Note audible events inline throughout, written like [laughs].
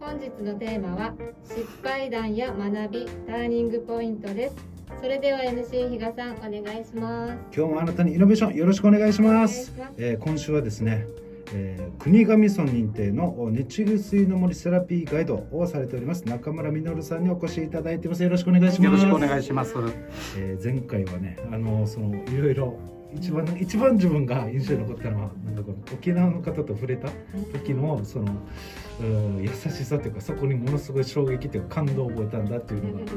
本日のテーマは失敗談や学びターニングポイントです。それでは MC 比嘉さんお願いします。今日もあなたにイノベーションよろしくお願いします。します。えー今週はですね、えー国頭村認定の日具水の森セラピーガイドをされております中村実さんにお越しいただいてます。よろしくお願いします。よろしくお願いします。えー前回はねあのそのいろいろ一番一番自分が印象に残ったのはなんかこの沖縄の方と触れた時のそのうん優しさというかそこにものすごい衝撃というか感動を覚えたんだっていうのが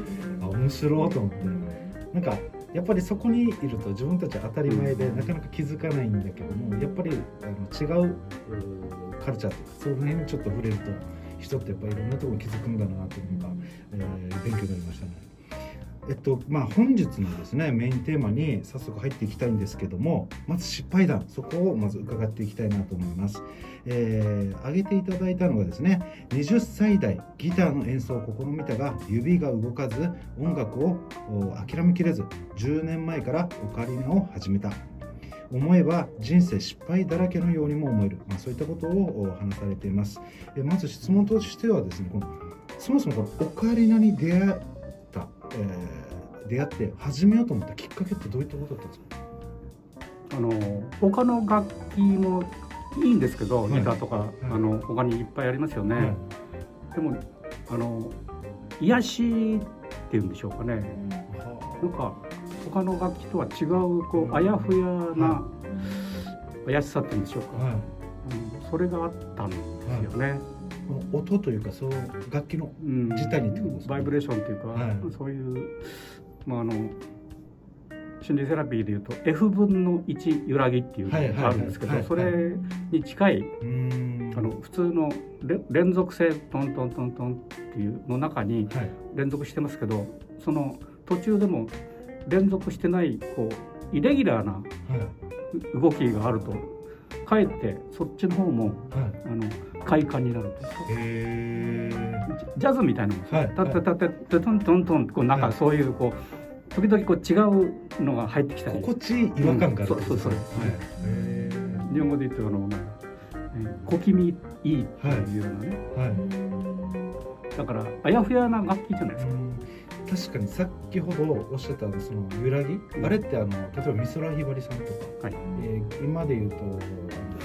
あ面白いと思って。なんかやっぱりそこにいると自分たちは当たり前でなかなか気づかないんだけどもやっぱりあの違ううカルチャーというかその辺にちょっと触れると人ってやっぱりいろんなところに気づくんだなというのが、えー勉強になりましたね。えっとまあ、本日のですねメインテーマに早速入っていきたいんですけどもまず失敗談そこをまず伺っていきたいなと思います、えー、挙げていただいたのがですね20歳代ギターの演奏を試みたが指が動かず音楽を諦めきれず10年前からオカリナを始めた。思えば人生失敗だらけのようにも思える、まあ、そういったことを話されています。まず質問としてはですねこのそもそもこのオカリナに出会、えー出会って始めようと思ったきっかけってどういったことだったんですか？あの他の楽器もいいんですけど、はい。ギターとか、い。あの他にいっぱいありますよね。はい。でもあの癒しっていうんでしょうかね。なんか他の楽器とは違うこうあやふやな癒しさっていうんでしょうか。はい。うんそれがあったんですよね。音というかそう楽器のうん。自体にってことですか？バイブレーションっていうか、はい。そういうまああの心理セラピーでいうと F 分の1揺らぎっていうのがあるんですけはいはいはい。どそれに近いあの普通のれ連続性トントントントンっていうの中にはい。連続してますけどその途中でも連続してないこうイレギュラーなはい。動きがあるとかえってそっちの方もはい。あの快感になるというかへー。ジジャズみたいなもんですよ。はい。タッタッタッタッタトントントンこうなんかはいそういうこう時々こう違うのが入ってきたり心地いい違和感があるうんそうそうそうはいへ日本語で言うとあの小気味いいっていうようなね、ーはいだからあやふやな楽器じゃないですか、うん確かにさっきほどおっしゃったその揺らぎ、うん。あれってあの例えば美空ひばりさんとか、はい。えー今で言うと宇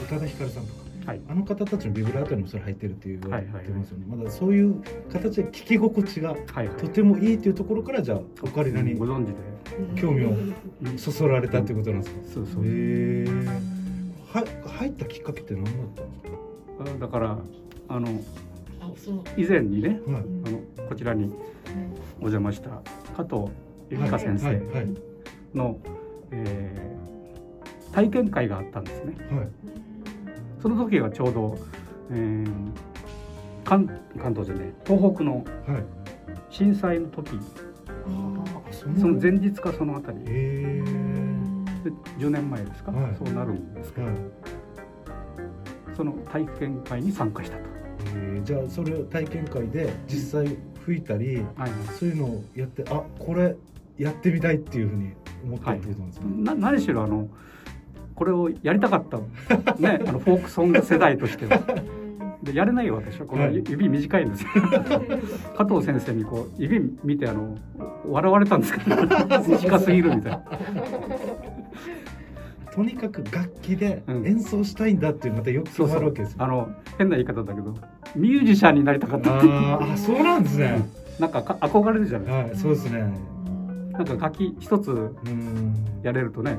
多田ヒカルさんとかはい。あの方たちのビブラートにもそれ入ってるっていう言われてはい。はいますよね、まだそういう形で聞き心地がはいはい。とてもいいっていうところからじゃあオカリナにご存知で。興味をそそられたっていうことなんですか、そうそう。へえは入ったきっかけって何だったんですだからあの以前にねかはい。あのこちらにお邪魔した加藤由美香先はいはい生の、えー体験会があったんですね。はい。その時がちょうど、えー関関東じゃね東北のはい。震災の時。あそその前日かそのあたり。へえで10年前ですか、はい。そうなるんですけど、はい。その体験会に参加したと。えー。じゃあそれを体験会で実際吹いたり、はい。そういうのをやってあこれやってみたいっていうふうに思ったってことなんですか、な何しろあのこれをやりたかった、[laughs] ね、あのフォークソング世代としては。でやれないわけでしょ？このはい。指短いんですよ。[laughs] 加藤先生にこう指見てあの笑われたんですけど [laughs] 短すぎるみたいな。とにかく楽器でうん。演奏したいんだっていうまたよく伝わるわけですよ、あの変な言い方だけどミュージシャンになりたかった。っあーあそうなんですね、なんかか憧れるじゃないですはいそうですね。かなんか楽器一つうん。やれるとね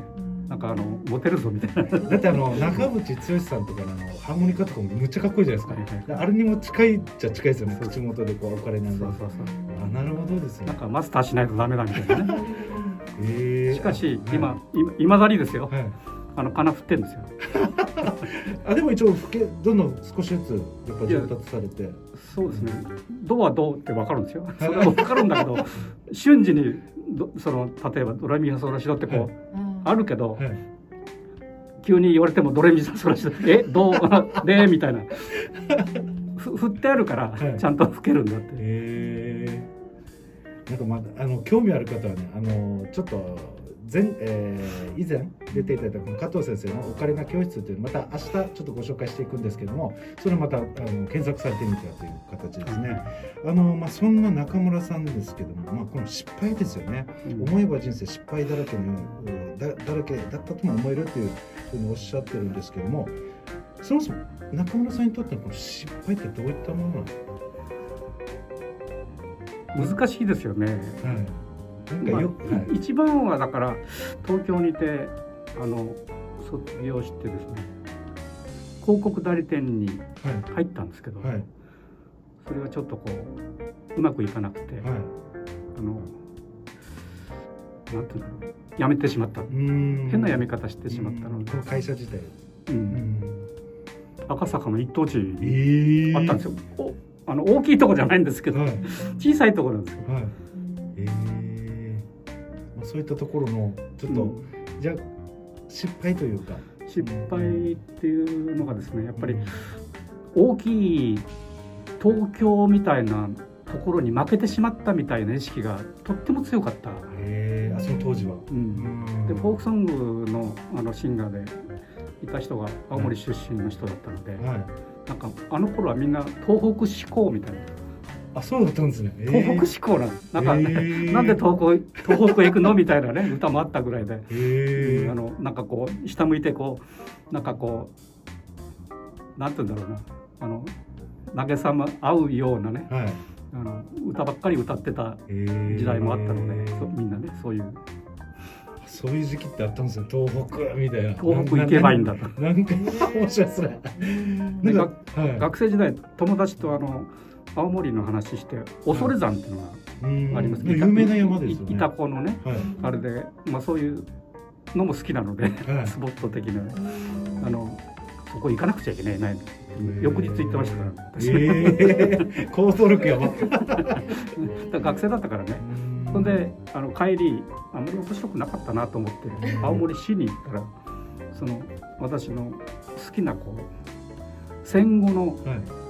なんかあのモテるぞみたいな。だってあの中渕剛さんとかのあのハーモニカとかもむっちゃかっこいいじゃないですか、あれにも近いっちゃ近いですよね。口元でこう置かれなんで。そうそうそうあなるほどですね。なんかマスターしないとダメだみたいなね。[laughs] えー。しかし今いまだにですよ。はいあの金振ってんですよ。[laughs] あでも一応吹けどんどん少しずつやっぱ上達されて。そうですね。ドはドって分かるんですよ。[laughs] それは分かるんだけど瞬時にどその例えばドレミファソラシドってこうあるけどはい。急に言われてもドレミファソラシドえドレ [laughs] みたいな。ふ振ってあるからはい。ちゃんと吹けるんだって。へえなんかまああの興味ある方はねあのちょっと前、えー以前出ていただいたこの加藤先生のオカリナ教室というのまた明日ちょっとご紹介していくんですけどもそれをまたあの検索されてみてはという形ですね。あのまあ、そんな中村さんですけども、まあ、この失敗ですよね。うん思えば人生失敗だらけのうんだだらけだったとも思えるというふうにおっしゃってるんですけどもそもそも中村さんにとってのこの失敗ってどういったものなんです難しいですよね。か、はい、まあ一番はだから東京にてあの卒業してですね広告代理店にはい。入ったんですけど、はい。それがちょっとこううまくいかなくて、はい。あのなんていうんだろう辞めてしまった、変な辞め方してしまったので。会社自体、ううん。ん、赤坂の一等地えにー、あったんですよ、おあの大きいとこじゃないんですけど、はい。小さいところなんですよ。はい。えー。まあ、そういったところのちょっと、うん。じゃあ失敗というか。失敗っていうのがですねやっぱりうん大きい東京みたいなところに負けてしまったみたいな意識がとっても強かった。えー、あその当時は、う、うんん。でフォークソングのあのシンガーでいた人が青森出身の人だったので、はい。なんかあの頃はみんな東北志向みたいなあそうだったんですね、えー。東北志向なんなんか、えー。なんで東北東北へ行くのみたいなね歌もあったぐらいで、えー。あのなんかこう下向いてこうなんかこうなんて言うんだろうな。あの慰め合うようなねはい。あの歌ばっかり歌ってたえー。時代もあったので、そみんなねそういう。そういう時期ってあったんですよ東北みたいな。東北行けばいいんだと。なんか面白いそれでなんかはい。学生時代友達とあの青森の話して恐山っていうのがうんあります、有名な山ですよね。い板子のねはい。あれで、まあ、そういうのも好きなので、はい。スポット的な。ねあのそこ行かなくちゃいけないない。翌日行ってましたから、えー、行動力やば学生だったからね。そん。であの帰りあんまり面白くなかったなと思って青森市に行ったらその私の好きなこう戦後のはい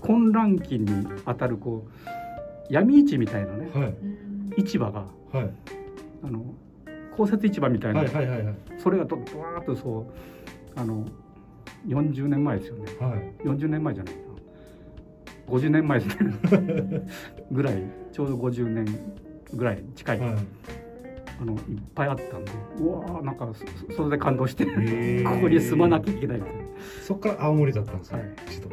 混乱期にあたるこう闇市みたいなねはい。市場がはい。あの公設市場みたいな、はいはいはいはい。それがどドワーッとそうあの40年前ですよね。はい。40年前じゃないな。50年前ですね。[laughs] ぐらいちょうど50年ぐらい近い、はい。あのいっぱいあったんでうわーなんかそそれで感動して、ここに住まなきゃいけないみたいな。そっから青森だったんですね、はい。ちょっ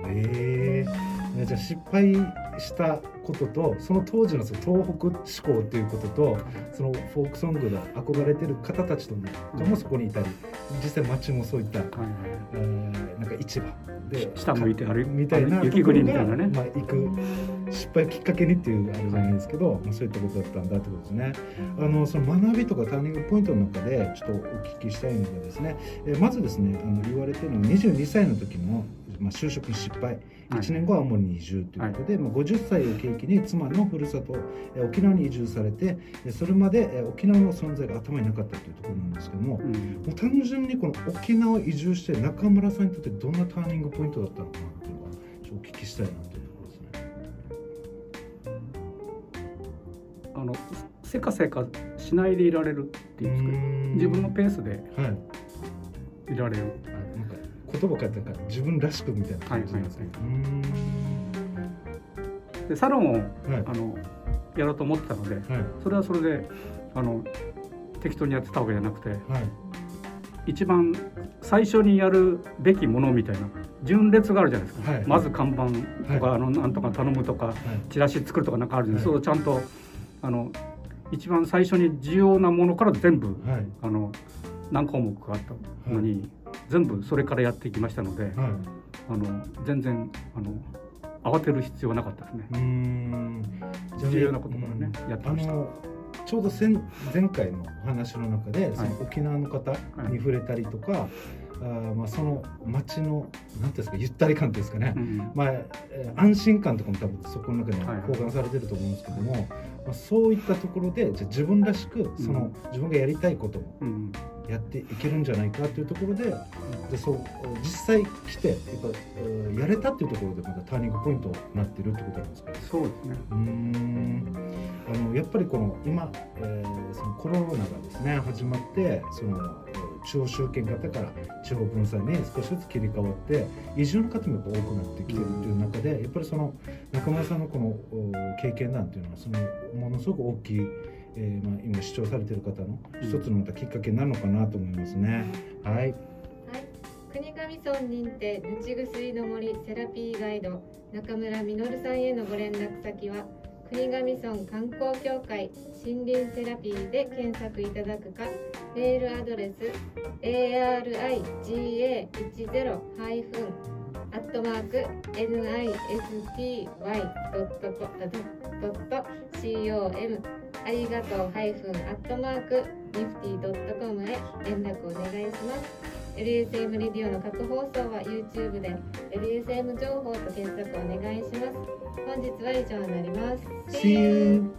じゃあ失敗したこととその当時のその東北志向っていうこととそのフォークソングで憧れてる方たちとももそこにいたり実際街もそういった、はいえーなんか市場で下向いて歩いみたいな雪国みたいなね。まあ、行く失敗をきっかけにっていうあれじゃないですけど、まあ、そういったことだったんだってことですね。あのその学びとかターニングポイントの中でちょっとお聞きしたいのがですね、えーまずですねあの言われてるのは22歳の時の、まあ、就職の失敗。はい。1年後は青森に移住ということで、まあ、50歳を契機に妻のふるさとえー沖縄に移住されてえーそれまでえー沖縄の存在が頭になかったというところなんですけども、うん。もう単純にこの沖縄移住して中村さんにとってどんなターニングポイントだったのかなっていうのはちょっとお聞きしたいなというところですね。あのせかせかしないでいられるっていうんですか？自分のペースではい。いられる。あなんか言葉変えたから自分らしくみたいな感じなんですね。でサロンをあのやろうと思ってたのではいそれはそれであの適当にやってたわけじゃなくてはい一番最初にやるべきものみたいな順列があるじゃないですか、はい。まず看板とか、はあのなんとか頼むとかはい。チラシ作るとかなんかあるじゃないですか、はい。それをちゃんとあの一番最初に重要なものから全部はい。あの何項目かあったのに、全部それからやっていきましたので、はい。あの全然あの慌てる必要はなかったですね。重要なことからねうんやってました。あのちょうど前前回のお話の中で、その沖縄の方に触れたりとか、あまあその街のなんていうんですかゆったり感っていうんですかね、うんまあ、えー安心感とかも多分そこの中にはいはい。交換されてると思うんですけども、まあ、そういったところでじゃあ自分らしくその、自分がやりたいことをうんやっていけるんじゃないかというところででそう実際来てやっぱ、えーやれたっていうところでまたターニングポイントになってるってことなんですか？ね。そうですね。うーん。あのやっぱりこの今、えーそのコロナがですね始まってそのえー地方集権型から地方分散に少しずつ切り替わって移住の方もやっぱ多くなってきてるっていう中でやっぱりその中村さんのこのお経験談っていうのはそのものすごく大きい、えーまあ、今視聴されてる方の一つのまたきっかけになるのかなと思いますね。はい、はい、国頭村認定ぬちぐすいの森セラピーガイド中村実さんへのご連絡先は国頭村観光協会森林セラピーで検索いただくかメールアドレス ariga10- アットマーク nisty.com ありがとうハイフンアットマークニフティドットコムへ連絡お願いします。LSM レディオの各放送は YouTube で LSM 情報と検索お願いします。本日は以上になります See you!